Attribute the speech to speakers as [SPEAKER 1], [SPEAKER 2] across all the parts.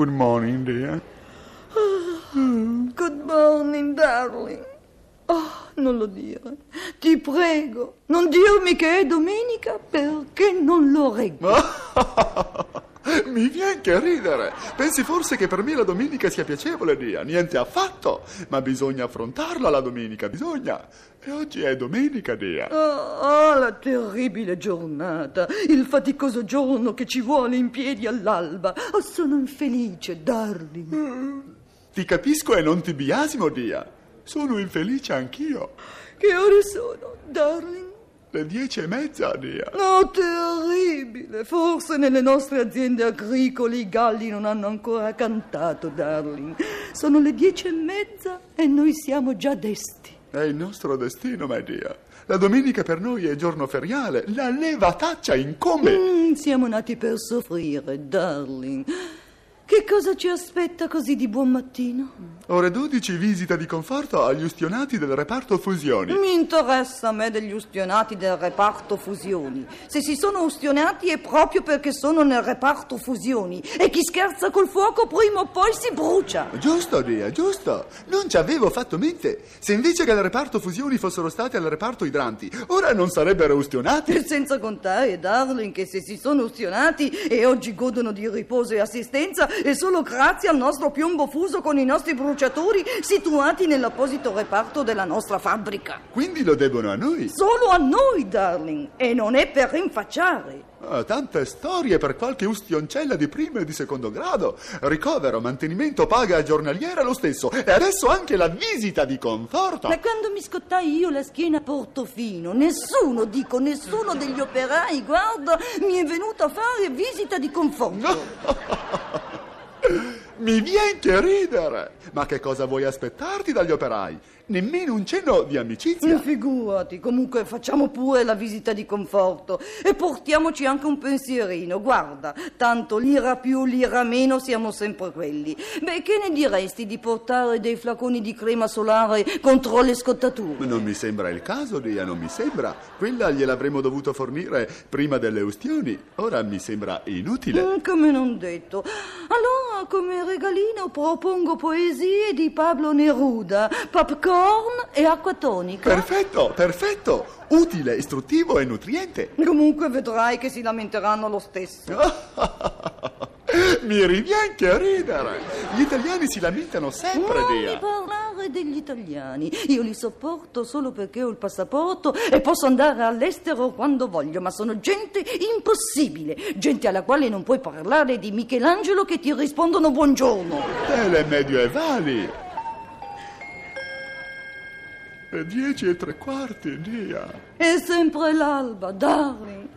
[SPEAKER 1] Good morning, dear.
[SPEAKER 2] Good morning, darling. Oh, non lo dire. Ti prego, non dirmi che è domenica perché non lo reggo.
[SPEAKER 1] Mi viene che ridere. Pensi forse che per me la domenica sia piacevole, Dia? Niente affatto. Ma bisogna affrontarla la domenica, bisogna. E oggi è domenica, Dia.
[SPEAKER 2] Ah, la terribile giornata, il faticoso giorno che ci vuole in piedi all'alba. Oh, sono infelice, darling.
[SPEAKER 1] Ti capisco e non ti biasimo, Dia. Sono infelice anch'io.
[SPEAKER 2] Che ore sono, darling?
[SPEAKER 1] Le dieci e mezza, Dia.
[SPEAKER 2] Oh, terribile! Forse nelle nostre aziende agricole i galli non hanno ancora cantato, darling. Sono le dieci e mezza e noi siamo già desti.
[SPEAKER 1] È il nostro destino, my dear. La domenica per noi è giorno feriale. La levataccia incombe.
[SPEAKER 2] Mm, siamo nati per soffrire, darling. Che cosa ci aspetta così di buon mattino?
[SPEAKER 1] Ore 12 visita di conforto agli ustionati del reparto fusioni.
[SPEAKER 2] Mi interessa a me degli ustionati del reparto fusioni. Se si sono ustionati è proprio perché sono nel reparto fusioni. E chi scherza col fuoco prima o poi si brucia.
[SPEAKER 1] Giusto, Dia, giusto. Non ci avevo fatto mente. Se invece che al reparto fusioni fossero stati al reparto idranti, ora non sarebbero ustionati.
[SPEAKER 2] E senza contare, darling, che se si sono ustionati e oggi godono di riposo e assistenza è solo grazie al nostro piombo fuso con i nostri bruciatori situati nell'apposito reparto della nostra fabbrica.
[SPEAKER 1] Quindi lo debbono a noi.
[SPEAKER 2] Solo a noi, darling, e non è per rinfacciare.
[SPEAKER 1] Ah, tante storie per qualche ustioncella di primo e di secondo grado. Ricovero, mantenimento, paga giornaliera lo stesso. E adesso anche la visita di conforto.
[SPEAKER 2] Ma quando mi scottai io la schiena a Portofino, nessuno, dico, nessuno degli operai, guarda, mi è venuto a fare visita di conforto.
[SPEAKER 1] Mi viene che ridere! Ma che cosa vuoi aspettarti dagli operai? Nemmeno un cenno di amicizia.
[SPEAKER 2] Figurati, comunque facciamo pure la visita di conforto e portiamoci anche un pensierino. Guarda, tanto l'ira più, l'ira meno, siamo sempre quelli. Beh, che ne diresti di portare dei flaconi di crema solare contro le scottature?
[SPEAKER 1] Non mi sembra il caso, Dia, non mi sembra. Quella gliel'avremmo dovuto fornire prima delle ustioni. Ora mi sembra inutile.
[SPEAKER 2] Mm, come non detto. Allora, come regalino propongo poesie di Pablo Neruda, popcorn e acqua tonica.
[SPEAKER 1] Perfetto, perfetto. Utile, istruttivo e nutriente.
[SPEAKER 2] Comunque vedrai che si lamenteranno lo stesso.
[SPEAKER 1] Mi riviene che ridere. Gli italiani si lamentano sempre,
[SPEAKER 2] Non mi parlare degli italiani. Io li sopporto solo perché ho il passaporto e posso andare all'estero quando voglio, ma sono gente impossibile. Gente alla quale non puoi parlare di Michelangelo che ti rispondono buongiorno.
[SPEAKER 1] Delle medievali. Le dieci e tre quarti, Dia.
[SPEAKER 2] È sempre l'alba, darling.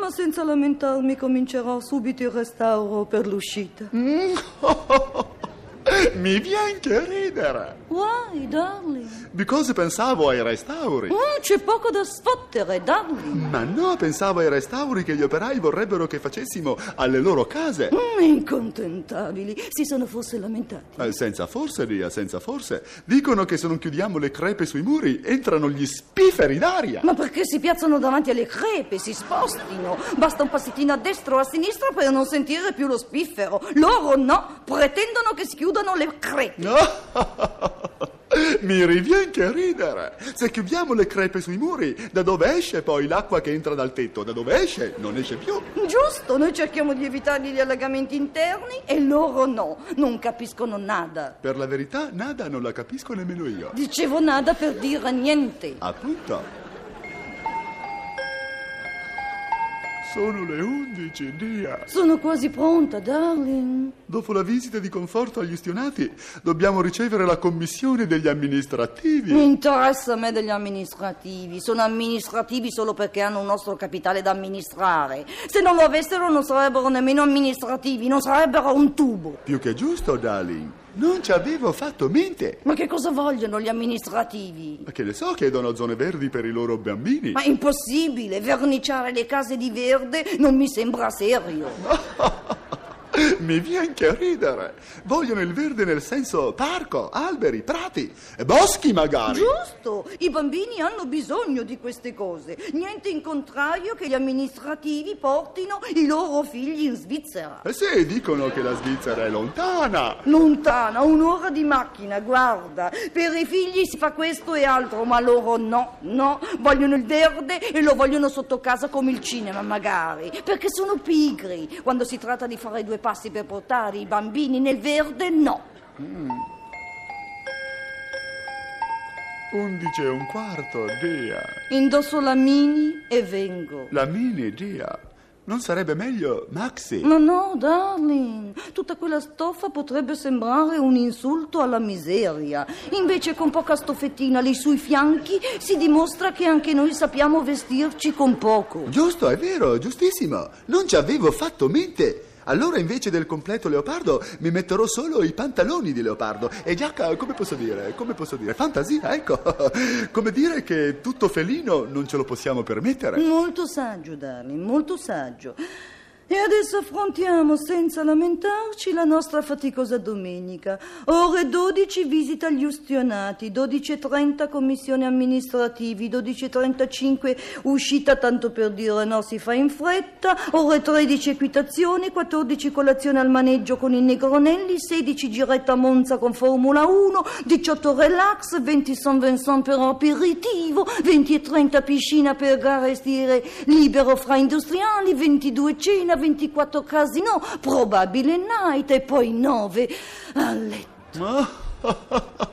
[SPEAKER 2] Ma senza lamentarmi comincerò subito il restauro per l'uscita.
[SPEAKER 1] Mi viene che ridere.
[SPEAKER 2] Why, darling?
[SPEAKER 1] Because pensavo ai restauri.
[SPEAKER 2] Mm, c'è poco da sfottere, darling.
[SPEAKER 1] Ma no, pensavo ai restauri che gli operai vorrebbero che facessimo alle loro case.
[SPEAKER 2] Mm, incontentabili. Si sono forse lamentati.
[SPEAKER 1] Eh, senza forse, Dia, senza forse. Dicono che se non chiudiamo le crepe sui muri entrano gli spifferi d'aria.
[SPEAKER 2] Ma perché si piazzano davanti alle crepe, si spostino? Basta un passettino a destra o a sinistra per non sentire più lo spiffero. Loro no, pretendono che si chiudano le crepe.
[SPEAKER 1] Mi riviene che ridere. Se chiudiamo le crepe sui muri, da dove esce poi l'acqua che entra dal tetto? Da dove esce? Non esce più.
[SPEAKER 2] Giusto, noi cerchiamo di evitare gli allagamenti interni e loro no, non capiscono nada.
[SPEAKER 1] Per la verità, nada non la capisco nemmeno io.
[SPEAKER 2] Dicevo nada per dire niente.
[SPEAKER 1] Appunto. Sono le undici, Dia.
[SPEAKER 2] Sono quasi pronta, darling.
[SPEAKER 1] Dopo la visita di conforto agli ustionati, dobbiamo ricevere la commissione degli amministrativi.
[SPEAKER 2] Mi interessa a me degli amministrativi. Sono amministrativi solo perché hanno un nostro capitale da amministrare. Se non lo avessero non sarebbero nemmeno amministrativi, non sarebbero un tubo.
[SPEAKER 1] Più che giusto, darling. Non ci avevo fatto mente.
[SPEAKER 2] Ma che cosa vogliono gli amministrativi?
[SPEAKER 1] Ma che ne so, chiedono zone verdi per i loro bambini.
[SPEAKER 2] Ma impossibile, verniciare le case di verde non mi sembra serio.
[SPEAKER 1] Mi viene che ridere. Vogliono il verde nel senso parco, alberi, prati, boschi magari.
[SPEAKER 2] Giusto, i bambini hanno bisogno di queste cose. Niente in contrario che gli amministrativi portino i loro figli in Svizzera.
[SPEAKER 1] Eh sì, dicono che la Svizzera è lontana.
[SPEAKER 2] Lontana, un'ora di macchina, guarda. Per i figli si fa questo e altro, ma loro no, no. Vogliono il verde e lo vogliono sotto casa come il cinema, magari. Perché sono pigri. Quando si tratta di fare due passi per portare i bambini nel verde, no.
[SPEAKER 1] Undici e un quarto, Dia.
[SPEAKER 2] Indosso la mini e vengo.
[SPEAKER 1] La mini, Dia. Non sarebbe meglio Maxi?
[SPEAKER 2] No, no, darling, tutta quella stoffa potrebbe sembrare un insulto alla miseria. Invece con poca stoffettina lì sui fianchi si dimostra che anche noi sappiamo vestirci con poco.
[SPEAKER 1] Giusto, è vero, giustissimo. Non ci avevo fatto mente. Allora invece del completo leopardo mi metterò solo i pantaloni di leopardo e giacca, come posso dire? Come posso dire? Fantasia, ecco. Come dire che tutto felino non ce lo possiamo permettere.
[SPEAKER 2] Molto saggio, darling, molto saggio. E adesso affrontiamo senza lamentarci la nostra faticosa domenica. Ore 12 visita agli ustionati, 12.30 commissioni amministrativi, 12.35 uscita tanto per dire no si fa in fretta, ore 13 equitazione, 14 colazione al maneggio con i negronelli, 16 giretta a Monza con Formula 1, 18 relax, 20 San Vincent per aperitivo, 20 e 30 piscina per gare stile libero fra industriali, 22 cena, 24 casino, probabile night e poi 9 a letto.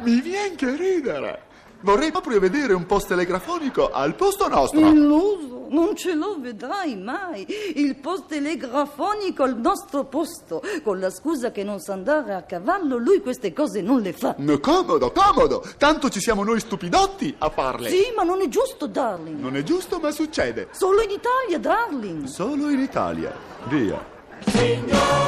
[SPEAKER 1] Mi viene che ridere. Vorrei proprio vedere un post telefonico al posto nostro.
[SPEAKER 2] Illuso, non ce lo vedrai mai. Il post telegrafonico al nostro posto. Con la scusa che non sa andare a cavallo, lui queste cose non le fa.
[SPEAKER 1] No, comodo, comodo. Tanto ci siamo noi stupidotti a farle.
[SPEAKER 2] Sì, ma non è giusto, darling.
[SPEAKER 1] Non è giusto, ma succede.
[SPEAKER 2] Solo in Italia, darling.
[SPEAKER 1] Solo in Italia. Via.
[SPEAKER 3] Signor